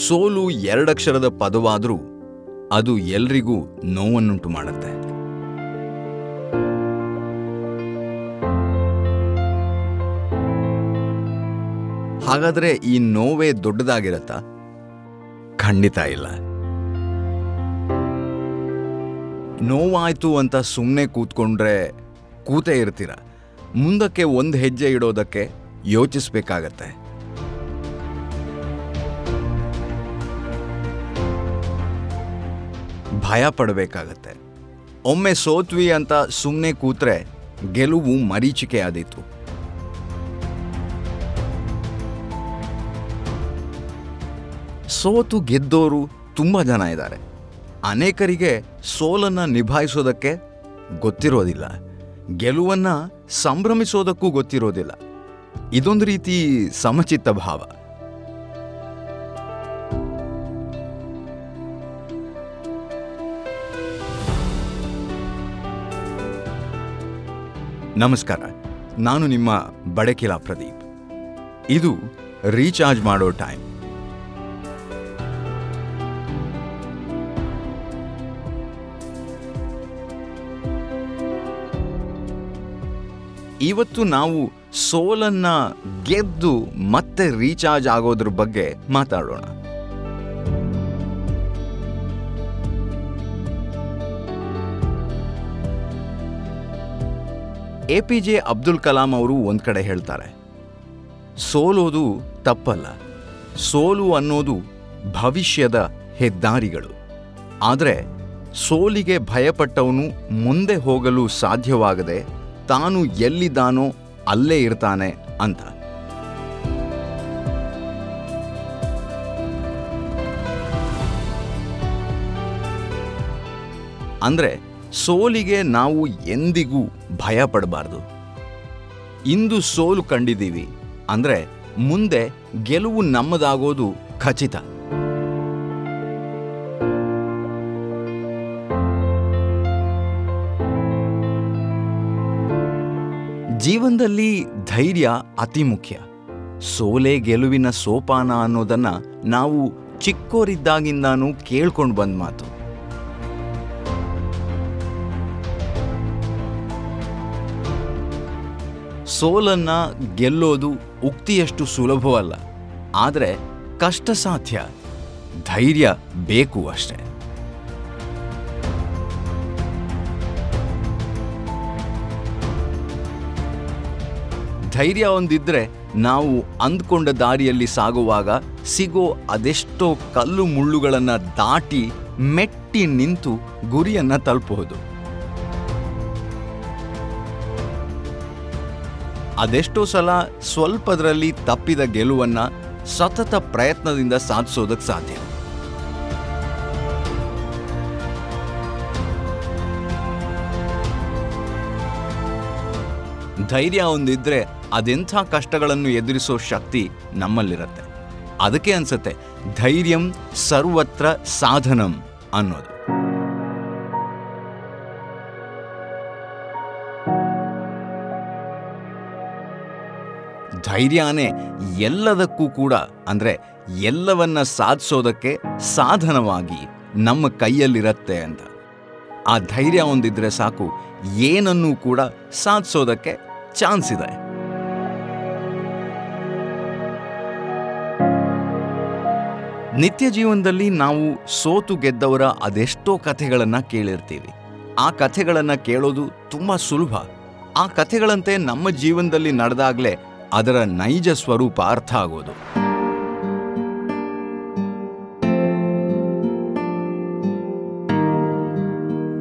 ಸೋಲು ಎರಡಕ್ಷರದ ಪದವಾದರೂ ಅದು ಎಲ್ರಿಗೂ ನೋವನ್ನುಂಟು ಮಾಡುತ್ತೆ ಹಾಗಾದ್ರೆ ಈ ನೋವೇ ದೊಡ್ಡದಾಗಿರತ್ತಾ? ಖಂಡಿತ ಇಲ್ಲ. ನೋವಾಯಿತು ಅಂತ ಸುಮ್ಮನೆ ಕೂತ್ಕೊಂಡ್ರೆ ಕೂತೇ ಇರ್ತೀರ. ಮುಂದಕ್ಕೆ ಒಂದು ಹೆಜ್ಜೆ ಇಡೋದಕ್ಕೆ ಯೋಚಿಸಬೇಕಾಗತ್ತೆ. ಭಯ ಪಡಬೇಕಾಗತ್ತೆ. ಒಮ್ಮೆ ಸೋತ್ವಿ ಅಂತ ಸುಮ್ಮನೆ ಕೂತ್ರೆ ಗೆಲುವು ಮರೀಚಿಕೆ ಆದೀತು. ಸೋತು ಗೆದ್ದೋರು ತುಂಬ ಜನ ಇದ್ದಾರೆ. ಅನೇಕರಿಗೆ ಸೋಲನ್ನು ನಿಭಾಯಿಸೋದಕ್ಕೆ ಗೊತ್ತಿರೋದಿಲ್ಲ. ಗೆಲುವನ್ನು ಸಂಭ್ರಮಿಸೋದಕ್ಕೂ ಗೊತ್ತಿರೋದಿಲ್ಲ. ಇದೊಂದು ರೀತಿ ಸಮಚಿತ್ತ ಭಾವ. ನಮಸ್ಕಾರ. ನಾನು ನಿಮ್ಮ ಬಡಕಿಲಾ ಪ್ರದೀಪ್. ಇದು ರೀಚಾರ್ಜ್ ಮಾಡೋ ಟೈಮ್. ಇವತ್ತು ನಾವು ಸೋಲನ್ನ ಗೆದ್ದು ಮತ್ತೆ ರೀಚಾರ್ಜ್ ಆಗೋದ್ರ ಬಗ್ಗೆ ಮಾತಾಡೋಣ. A P J Abdul Kalam ಅವರು ಒಂದು ಕಡೆ ಹೇಳ್ತಾರೆ, ಸೋಲೋದು ತಪ್ಪಲ್ಲ. ಸೋಲು ಅನ್ನೋದು ಭವಿಷ್ಯದ ಹೆದ್ದಾರಿಗಳು. ಆದರೆ ಸೋಲಿಗೆ ಭಯಪಟ್ಟವನು ಮುಂದೆ ಹೋಗಲು ಸಾಧ್ಯವಾಗದೆ ತಾನು ಎಲ್ಲಿದ್ದಾನೋ ಅಲ್ಲೇ ಇರ್ತಾನೆ ಅಂತ. ಅಂದ್ರೆ ಸೋಲಿಗೆ ನಾವು ಎಂದಿಗೂ ಭಯ ಪಡಬಾರ್ದು. ಇಂದು ಸೋಲು ಕಂಡಿದ್ದೀವಿ. ಅಂದ್ರೆ ಮುಂದೆ ಗೆಲುವು ನಮ್ಮದಾಗೋದು ಖಚಿತ. ಜೀವನದಲ್ಲಿ ಧೈರ್ಯ ಅತಿ ಮುಖ್ಯ. ಸೋಲೆ ಗೆಲುವಿನ ಸೋಪಾನ ಅನ್ನೋದನ್ನ ನಾವು ಚಿಕ್ಕೋರಿದ್ದಾಗಿಂದಾನೂ ಕೇಳ್ಕೊಂಡು ಬಂದ ಮಾತು. ಸೋಲನ್ನ ಗೆಲ್ಲೋದು ಉಕ್ತಿಯಷ್ಟು ಸುಲಭವಲ್ಲ. ಆದರೆ ಕಷ್ಟ ಸಾಧ್ಯ ಧೈರ್ಯ ಬೇಕು ಅಷ್ಟೆ. ಧೈರ್ಯ ಒಂದಿದ್ರೆ ನಾವು ಅಂದ್ಕೊಂಡ ದಾರಿಯಲ್ಲಿ ಸಾಗುವಾಗ ಸಿಗೋ ಅದೆಷ್ಟೋ ಕಲ್ಲು ಮುಳ್ಳುಗಳನ್ನು ದಾಟಿ ಮೆಟ್ಟಿ ನಿಂತು ಗುರಿಯನ್ನು ತಲುಪಬಹುದು ಅದೆಷ್ಟೋ ಸಲ ಸ್ವಲ್ಪದರಲ್ಲಿ ತಪ್ಪಿದ ಗೆಲುವನ್ನ ಸತತ ಪ್ರಯತ್ನದಿಂದ ಸಾಧಿಸೋದಕ್ಕೆ ಸಾಧ್ಯ. ಧೈರ್ಯ ಒಂದಿದ್ರೆ ಅದೆಂಥ ಕಷ್ಟಗಳನ್ನು ಎದುರಿಸೋ ಶಕ್ತಿ ನಮ್ಮಲ್ಲಿರುತ್ತೆ. ಅದಕ್ಕೆ ಅನ್ಸುತ್ತೆ, ಧೈರ್ಯಂ ಸರ್ವತ್ರ ಸಾಧನಂ ಅನ್ನೋದು. ಧೈರ್ಯನೇ ಎಲ್ಲದಕ್ಕೂ ಕೂಡ, ಅಂದ್ರೆ ಎಲ್ಲವನ್ನ ಸಾಧಿಸೋದಕ್ಕೆ ಸಾಧನವಾಗಿ ನಮ್ಮ ಕೈಯಲ್ಲಿರತ್ತೆ ಅಂತ. ಆ ಧೈರ್ಯ ಒಂದಿದ್ರೆ ಸಾಕು, ಏನನ್ನೂ ಕೂಡ ಸಾಧಿಸೋದಕ್ಕೆ ಚಾನ್ಸ್ ಇದೆ. ನಿತ್ಯ ಜೀವನದಲ್ಲಿ ನಾವು ಸೋತು ಗೆದ್ದವರ ಅದೆಷ್ಟೋ ಕಥೆಗಳನ್ನು ಕೇಳಿರ್ತೀವಿ. ಆ ಕಥೆಗಳನ್ನು ಕೇಳೋದು ತುಂಬ ಸುಲಭ. ಆ ಕಥೆಗಳಂತೆ ನಮ್ಮ ಜೀವನದಲ್ಲಿ ನಡೆದಾಗಲೇ ಅದರ ನೈಜ ಸ್ವರೂಪ ಅರ್ಥ ಆಗೋದು.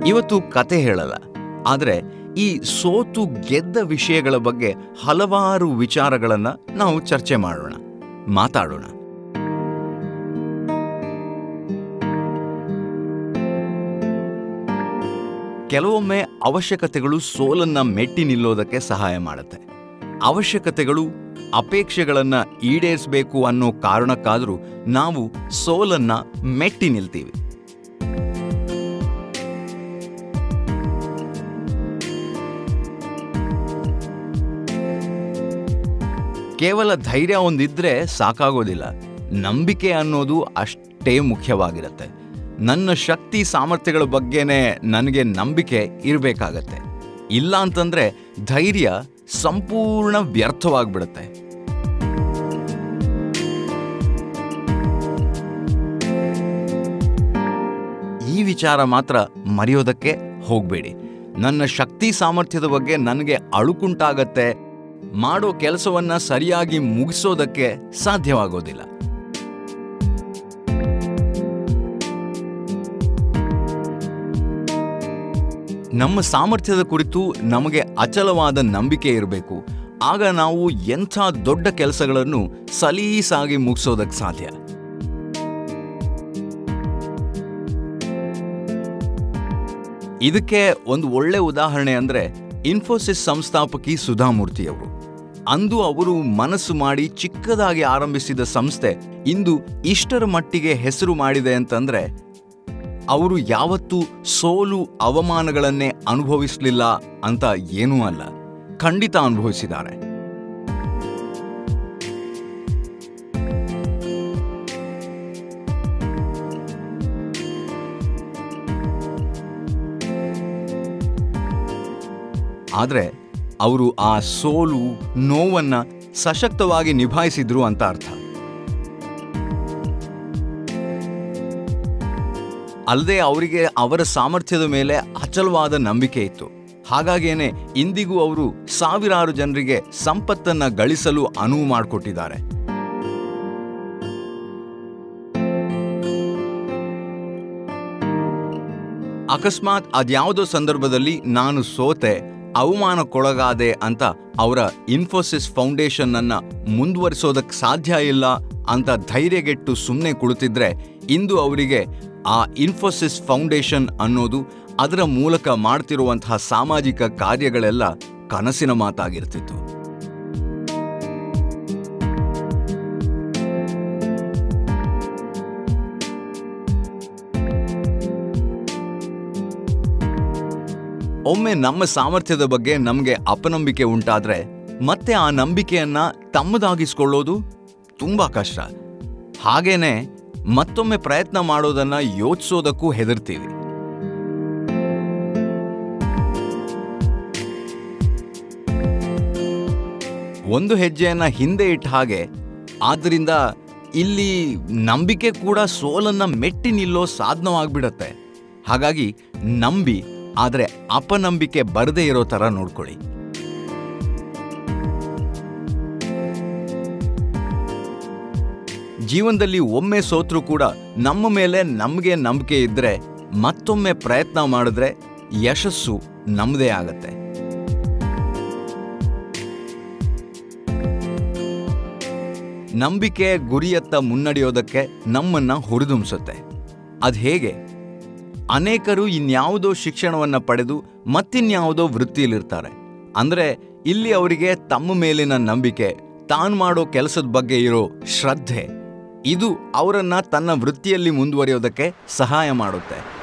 ಇವತ್ತು ಕತೆ ಹೇಳಲ್ಲ, ಆದರೆ ಈ ಸೋತು ಗೆದ್ದ ವಿಷಯಗಳ ಬಗ್ಗೆ ಹಲವಾರು ವಿಚಾರಗಳನ್ನು ನಾವು ಚರ್ಚೆ ಮಾಡೋಣ, ಮಾತಾಡೋಣ. ಕೆಲವೊಮ್ಮೆ ಅವಶ್ಯಕತೆಗಳು ಸೋಲನ್ನ ಮೆಟ್ಟಿ ನಿಲ್ಲೋದಕ್ಕೆ ಸಹಾಯ ಮಾಡುತ್ತೆ. ಅವಶ್ಯಕತೆಗಳು ಅಪೇಕ್ಷೆಗಳನ್ನ ಈಡೇರಿಸಬೇಕು ಅನ್ನೋ ಕಾರಣಕ್ಕಾದರೂ ನಾವು ಸೋಲನ್ನ ಮೆಟ್ಟಿ ನಿಲ್ತೀವಿ. ಕೇವಲ ಧೈರ್ಯ ಒಂದಿದ್ರೆ ಸಾಕಾಗೋದಿಲ್ಲ. ನಂಬಿಕೆ ಅನ್ನೋದು ಅಷ್ಟೇ ಮುಖ್ಯವಾಗಿರುತ್ತೆ. ನನ್ನ ಶಕ್ತಿ ಸಾಮರ್ಥ್ಯಗಳ ಬಗ್ಗೆನೇ ನನಗೆ ನಂಬಿಕೆ ಇರಬೇಕಾಗತ್ತೆ. ಇಲ್ಲ ಅಂತಂದ್ರೆ ಧೈರ್ಯ ಸಂಪೂರ್ಣ ವ್ಯರ್ಥವಾಗಿಬಿಡುತ್ತೆ. ಈ ವಿಚಾರ ಮಾತ್ರ ಮರೆಯೋದಕ್ಕೆ ಹೋಗಬೇಡಿ. ನನ್ನ ಶಕ್ತಿ ಸಾಮರ್ಥ್ಯದ ಬಗ್ಗೆ ನನಗೆ ಅಳುಕುಂಟಾಗತ್ತೆ. ಮಾಡೋ ಕೆಲಸವನ್ನ ಸರಿಯಾಗಿ ಮುಗಿಸೋದಕ್ಕೆ ಸಾಧ್ಯವಾಗೋದಿಲ್ಲ. ನಮ್ಮ ಸಾಮರ್ಥ್ಯದ ಕುರಿತು ನಮಗೆ ಅಚಲವಾದ ನಂಬಿಕೆ ಇರಬೇಕು. ಆಗ ನಾವು ಎಂಥ ದೊಡ್ಡ ಕೆಲಸಗಳನ್ನು ಸಲೀಸಾಗಿ ಮುಗಿಸೋದಕ್ಕೆ ಸಾಧ್ಯ. ಇದಕ್ಕೆ ಒಂದು ಒಳ್ಳೆ ಉದಾಹರಣೆ ಅಂದರೆ ಇನ್ಫೋಸಿಸ್ ಸಂಸ್ಥಾಪಕಿ ಸುಧಾಮೂರ್ತಿಯವರು ಅಂದು ಅವರು ಮನಸ್ಸು ಮಾಡಿ ಚಿಕ್ಕದಾಗಿ ಆರಂಭಿಸಿದ ಸಂಸ್ಥೆ ಇಂದು ಇಷ್ಟರ ಮಟ್ಟಿಗೆ ಹೆಸರು ಮಾಡಿದೆ ಅಂತಂದ್ರೆ ಅವರು ಯಾವತ್ತೂ ಸೋಲು ಅವಮಾನಗಳನ್ನೇ ಅನುಭವಿಸಲಿಲ್ಲ ಅಂತ ಏನೂ ಅಲ್ಲ. ಖಂಡಿತ ಅನುಭವಿಸಿದ್ದಾರೆ. ಆದರೆ ಅವರು ಆ ಸೋಲು ನೋವನ್ನ ಸಶಕ್ತವಾಗಿ ನಿಭಾಯಿಸಿದ್ರು ಅಂತ ಅರ್ಥ. ಅಲ್ಲದೆ ಅವರಿಗೆ ಅವರ ಸಾಮರ್ಥ್ಯದ ಮೇಲೆ ಅಚಲವಾದ ನಂಬಿಕೆ ಇತ್ತು. ಹಾಗಾಗೇನೆ ಇಂದಿಗೂ ಅವರು ಸಾವಿರಾರು ಜನರಿಗೆ ಸಂಪತ್ತನ್ನ ಗಳಿಸಲು ಅನುವು ಮಾಡಿಕೊಟ್ಟಿದ್ದಾರೆ. ಅಕಸ್ಮಾತ್ ಅದ್ಯಾವುದೋ ಸಂದರ್ಭದಲ್ಲಿ ನಾನು ಸೋತೆ, ಅವಮಾನಕ್ಕೊಳಗಾದೆ ಅಂತ ಅವರ ಇನ್ಫೋಸಿಸ್ ಫೌಂಡೇಶನ್ ಅನ್ನ ಮುಂದುವರಿಸೋದಕ್ಕೆ ಸಾಧ್ಯ ಇಲ್ಲ ಅಂತ ಧೈರ್ಯಗೆಟ್ಟು ಸುಮ್ಮನೆ ಕುಳಿತಿದ್ರೆ ಇಂದು ಅವರಿಗೆ ಆ ಇನ್ಫೋಸಿಸ್ ಫೌಂಡೇಶನ್ ಅನ್ನೋದು ಅದರ ಮೂಲಕ ಮಾಡ್ತಿರುವಂತಹ ಸಾಮಾಜಿಕ ಕಾರ್ಯಗಳೆಲ್ಲ ಕನಸಿನ ಮಾತಾಗಿರ್ತಿತ್ತು. ಒಮ್ಮೆ ನಮ್ಮ ಸಾಮರ್ಥ್ಯದ ಬಗ್ಗೆ ನಮಗೆ ಅಪನಂಬಿಕೆ ಉಂಟಾದರೆ ಮತ್ತೆ ಆ ನಂಬಿಕೆಯನ್ನ ತಮ್ಮದಾಗಿಸ್ಕೊಳ್ಳೋದು ತುಂಬಾ ಕಷ್ಟ. ಹಾಗೇನೆ ಮತ್ತೊಮ್ಮೆ ಪ್ರಯತ್ನ ಮಾಡೋದನ್ನ ಯೋಚಿಸೋದಕ್ಕೂ ಹೆದರ್ತೀವಿ. ಒಂದು ಹೆಜ್ಜೆಯನ್ನ ಹಿಂದೆ ಇಟ್ಟ ಹಾಗೆ ಆದ್ದರಿಂದ ಇಲ್ಲಿ ನಂಬಿಕೆ ಕೂಡ ಸೋಲನ್ನ ಮೆಟ್ಟಿ ನಿಲ್ಲೋ ಸಾಧನವಾಗ್ಬಿಡತ್ತೆ. ಹಾಗಾಗಿ ನಂಬಿ, ಆದರೆ ಅಪನಂಬಿಕೆ ಬರದೇ ಇರೋ ಥರ ನೋಡ್ಕೊಳ್ಳಿ. ಜೀವನದಲ್ಲಿ ಒಮ್ಮೆ ಸೋತ್ರೂ ಕೂಡ ನಮ್ಮ ಮೇಲೆ ನಮಗೆ ನಂಬಿಕೆ ಇದ್ದರೆ ಮತ್ತೊಮ್ಮೆ ಪ್ರಯತ್ನ ಮಾಡಿದ್ರೆ ಯಶಸ್ಸು ನಮ್ಮದೇ ಆಗತ್ತೆ. ನಂಬಿಕೆ ಗುರಿಯತ್ತ ಮುನ್ನಡೆಯೋದಕ್ಕೆ ನಮ್ಮನ್ನ ಹುರಿದುಂಬಿಸುತ್ತೆ. ಅದು ಹೇಗೆ? ಅನೇಕರು ಇನ್ಯಾವುದೋ ಶಿಕ್ಷಣವನ್ನು ಪಡೆದು ಮತ್ತಿನ್ಯಾವುದೋ ವೃತ್ತಿಯಲ್ಲಿರ್ತಾರೆ. ಅಂದರೆ ಇಲ್ಲಿ ಅವರಿಗೆ ತಮ್ಮ ಮೇಲಿನ ನಂಬಿಕೆ, ತಾನು ಮಾಡೋ ಕೆಲಸದ ಬಗ್ಗೆ ಇರೋ ಶ್ರದ್ಧೆ. ಇದು ಅವರನ್ನ ತನ್ನ ವೃತ್ತಿಯಲ್ಲಿ ಮುಂದುವರಿಯೋದಕ್ಕೆ ಸಹಾಯ ಮಾಡುತ್ತೆ.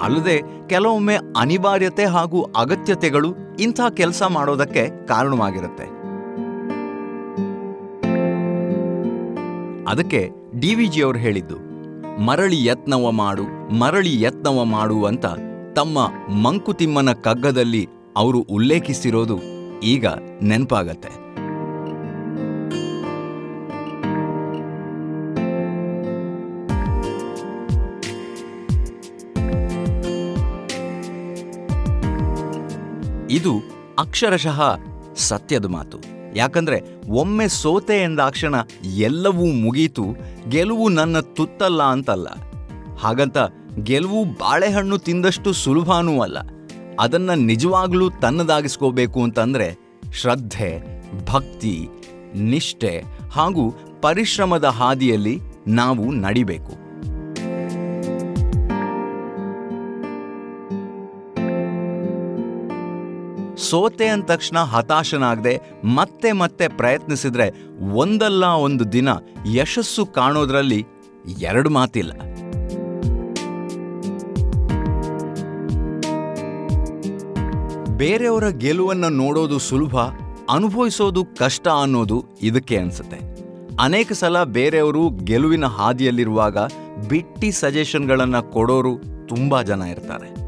ಅಲ್ಲದೆ ಕೆಲವೊಮ್ಮೆ ಅನಿವಾರ್ಯತೆ ಹಾಗೂ ಅಗತ್ಯತೆಗಳು ಇಂಥ ಕೆಲಸ ಮಾಡೋದಕ್ಕೆ ಕಾರಣವಾಗಿರುತ್ತೆ. ಅದಕ್ಕೆ ಡಿ ವಿ ಜಿ ಅವರು ಹೇಳಿದ್ದು, ಮರಳಿ ಯತ್ನವ ಮಾಡು, ಮರಳಿ ಯತ್ನವ ಮಾಡು ಅಂತ ತಮ್ಮ ಮಂಕುತಿಮ್ಮನ ಕಗ್ಗದಲ್ಲಿ ಅವರು ಉಲ್ಲೇಖಿಸಿರೋದು ಈಗ ನೆನಪಾಗತ್ತೆ. ಇದು ಅಕ್ಷರಶಃ ಸತ್ಯದ ಮಾತು. ಯಾಕಂದ್ರೆ ಒಮ್ಮೆ ಸೋತೆ ಎಂದಾಕ್ಷಣ ಎಲ್ಲವೂ ಮುಗೀತು, ಗೆಲುವು ನನ್ನ ತುತ್ತಲ್ಲ ಅಂತಲ್ಲ. ಹಾಗಂತ ಗೆಲುವು ಬಾಳೆಹಣ್ಣು ತಿಂದಷ್ಟು ಸುಲಭಾನೂ ಅಲ್ಲ. ಅದನ್ನ ನಿಜವಾಗ್ಲೂ ತನ್ನದಾಗಿಸ್ಕೋಬೇಕು ಅಂತಂದ್ರೆ ಶ್ರದ್ಧೆ, ಭಕ್ತಿ, ನಿಷ್ಠೆ ಹಾಗೂ ಪರಿಶ್ರಮದ ಹಾದಿಯಲ್ಲಿ ನಾವು ನಡಿಬೇಕು. ಸೋತೆ ಅಂದ ತಕ್ಷಣ ಹತಾಶನಾಗದೆ ಮತ್ತೆ ಮತ್ತೆ ಪ್ರಯತ್ನಿಸಿದ್ರೆ ಒಂದಲ್ಲ ಒಂದು ದಿನ ಯಶಸ್ಸು ಕಾಣೋದ್ರಲ್ಲಿ ಎರಡು ಮಾತಿಲ್ಲ. ಬೇರೆಯವರ ಗೆಲುವನ್ನು ನೋಡೋದು ಸುಲಭ, ಅನುಭವಿಸೋದು ಕಷ್ಟ ಅನ್ನೋದು ಇದಕ್ಕೆ ಅನ್ಸುತ್ತೆ. ಅನೇಕ ಸಲ ಬೇರೆಯವರು ಗೆಲುವಿನ ಹಾದಿಯಲ್ಲಿರುವಾಗ ಬಿಟ್ಟಿ ಸಜೆಷನ್ಗಳನ್ನು ಕೊಡೋರು ತುಂಬಾ ಜನ ಇರ್ತಾರೆ.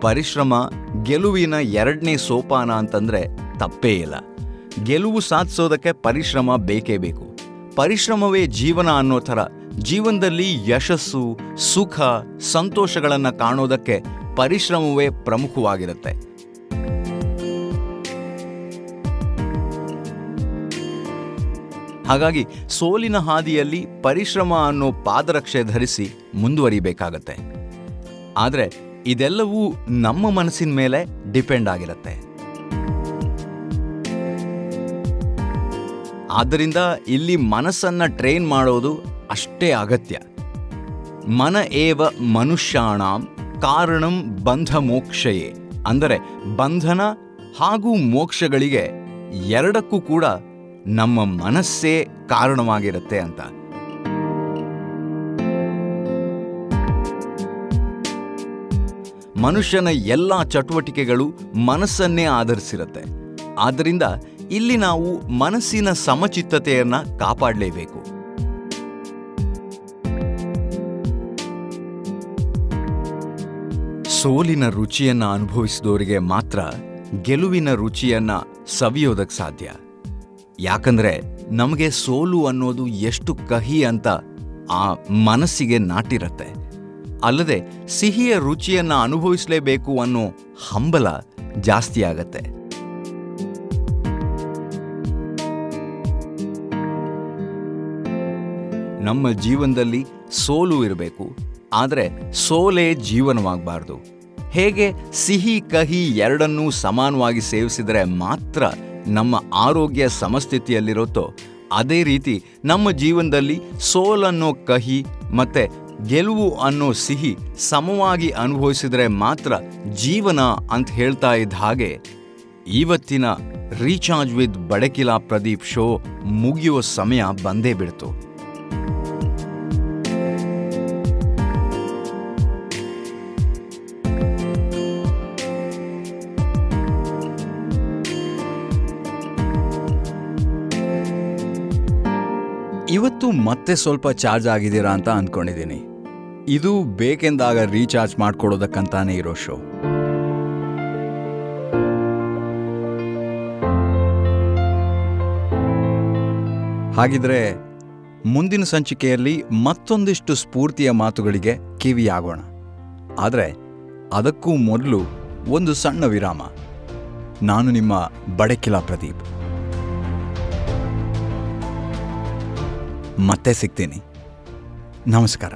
ಪರಿಶ್ರಮ ಗೆಲುವಿನ ಎರಡನೇ ಸೋಪಾನ ಅಂತಂದ್ರೆ ತಪ್ಪೇ ಇಲ್ಲ. ಗೆಲುವು ಸಾಧಿಸೋದಕ್ಕೆ ಪರಿಶ್ರಮ ಬೇಕೇ ಬೇಕು. ಪರಿಶ್ರಮವೇ ಜೀವನ ಅನ್ನೋ ಥರ ಜೀವನದಲ್ಲಿ ಯಶಸ್ಸು, ಸುಖ, ಸಂತೋಷಗಳನ್ನು ಕಾಣೋದಕ್ಕೆ ಪರಿಶ್ರಮವೇ ಪ್ರಮುಖವಾಗಿರುತ್ತೆ. ಹಾಗಾಗಿ ಸೋಲಿನ ಹಾದಿಯಲ್ಲಿ ಪರಿಶ್ರಮ ಅನ್ನೋ ಪಾದರಕ್ಷೆ ಧರಿಸಿ ಮುಂದುವರಿಬೇಕಾಗತ್ತೆ. ಆದರೆ ಇದೆಲ್ಲವೂ ನಮ್ಮ ಮನಸ್ಸಿನ ಮೇಲೆ ಡಿಪೆಂಡ್ ಆಗಿರುತ್ತೆ. ಆದ್ದರಿಂದ ಇಲ್ಲಿ ಮನಸ್ಸನ್ನ ಟ್ರೈನ್ ಮಾಡೋದು ಅಷ್ಟೇ ಅಗತ್ಯ. ಮನ ಏವ ಮನುಷ್ಯಾಣಂ ಕಾರಣಂ ಬಂಧ ಮೋಕ್ಷಯೇ. ಅಂದರೆ ಬಂಧನ ಹಾಗೂ ಮೋಕ್ಷಗಳಿಗೆ ಎರಡಕ್ಕೂ ಕೂಡ ನಮ್ಮ ಮನಸ್ಸೇ ಕಾರಣವಾಗಿರುತ್ತೆ ಅಂತ. ಮನುಷ್ಯನ ಎಲ್ಲ ಚಟುವಟಿಕೆಗಳು ಮನಸ್ಸನ್ನೇ ಆಧರಿಸಿರುತ್ತೆ. ಆದ್ದರಿಂದ ಇಲ್ಲಿ ನಾವು ಮನಸ್ಸಿನ ಸಮಚಿತ್ತತೆಯನ್ನು ಕಾಪಾಡಲೇಬೇಕು. ಸೋಲಿನ ರುಚಿಯನ್ನ ಅನುಭವಿಸಿದವರಿಗೆ ಮಾತ್ರ ಗೆಲುವಿನ ರುಚಿಯನ್ನ ಸವಿಯೋದಕ್ಕೆ ಸಾಧ್ಯ. ಯಾಕಂದ್ರೆ ನಮಗೆ ಸೋಲು ಅನ್ನೋದು ಎಷ್ಟು ಕಹಿ ಅಂತ ಆ ಮನಸ್ಸಿಗೆ ನಾಟಿರತ್ತೆ. ಅಲ್ಲದೆ ಸಿಹಿಯ ರುಚಿಯನ್ನ ಅನುಭವಿಸಲೇಬೇಕು ಅನ್ನೋ ಹಂಬಲ ಜಾಸ್ತಿ ಆಗತ್ತೆ. ನಮ್ಮ ಜೀವನದಲ್ಲಿ ಸೋಲು ಇರಬೇಕು. ಆದರೆ ಸೋಲೇ ಜೀವನವಾಗಬಾರ್ದು. ಹೇಗೆ ಸಿಹಿ ಕಹಿ ಎರಡನ್ನೂ ಸಮಾನವಾಗಿ ಸೇವಿಸಿದರೆ ಮಾತ್ರ ನಮ್ಮ ಆರೋಗ್ಯ ಸಮಸ್ಥಿತಿಯಲ್ಲಿರುತ್ತೋ, ಅದೇ ರೀತಿ ನಮ್ಮ ಜೀವನದಲ್ಲಿ ಸೋಲನ್ನೋ ಕಹಿ ಮತ್ತು ಗೆಲುವು ಅನ್ನೋ ಸಿಹಿ ಸಮವಾಗಿ ಅನುಭವಿಸಿದರೆ ಮಾತ್ರ ಜೀವನ ಅಂತ ಹೇಳ್ತಾ ಇದ್ದ ಹಾಗೆ ಇವತ್ತಿನ recharge with Badakila Pradeep show ಮುಗಿಯೋ ಸಮಯ ಬಂದೇ ಬಿಡ್ತು. ಇವತ್ತು ಮತ್ತೆ ಸ್ವಲ್ಪ ಚಾರ್ಜ್ ಆಗಿದ್ದೀರಾ ಅಂತ ಅಂದ್ಕೊಂಡಿದ್ದೀನಿ ಇದು ಬೇಕೆಂದಾಗ ರೀಚಾರ್ಜ್ ಮಾಡ್ಕೊಡೋದಕ್ಕಂತಾನೆ ಇರೋ ಶೋ. ಹಾಗಿದ್ರೆ ಮುಂದಿನ ಸಂಚಿಕೆಯಲ್ಲಿ ಮತ್ತೊಂದಿಷ್ಟು ಸ್ಫೂರ್ತಿಯ ಮಾತುಗಳಿಗೆ ಕಿವಿಯಾಗೋಣ. ಆದರೆ ಅದಕ್ಕೂ ಮೊದಲು ಒಂದು ಸಣ್ಣ ವಿರಾಮ. ನಾನು ನಿಮ್ಮ ಬಡಕಿಲಾ ಪ್ರದೀಪ್. ಮತ್ತೆ ಸಿಗ್ತೀನಿ. ನಮಸ್ಕಾರ.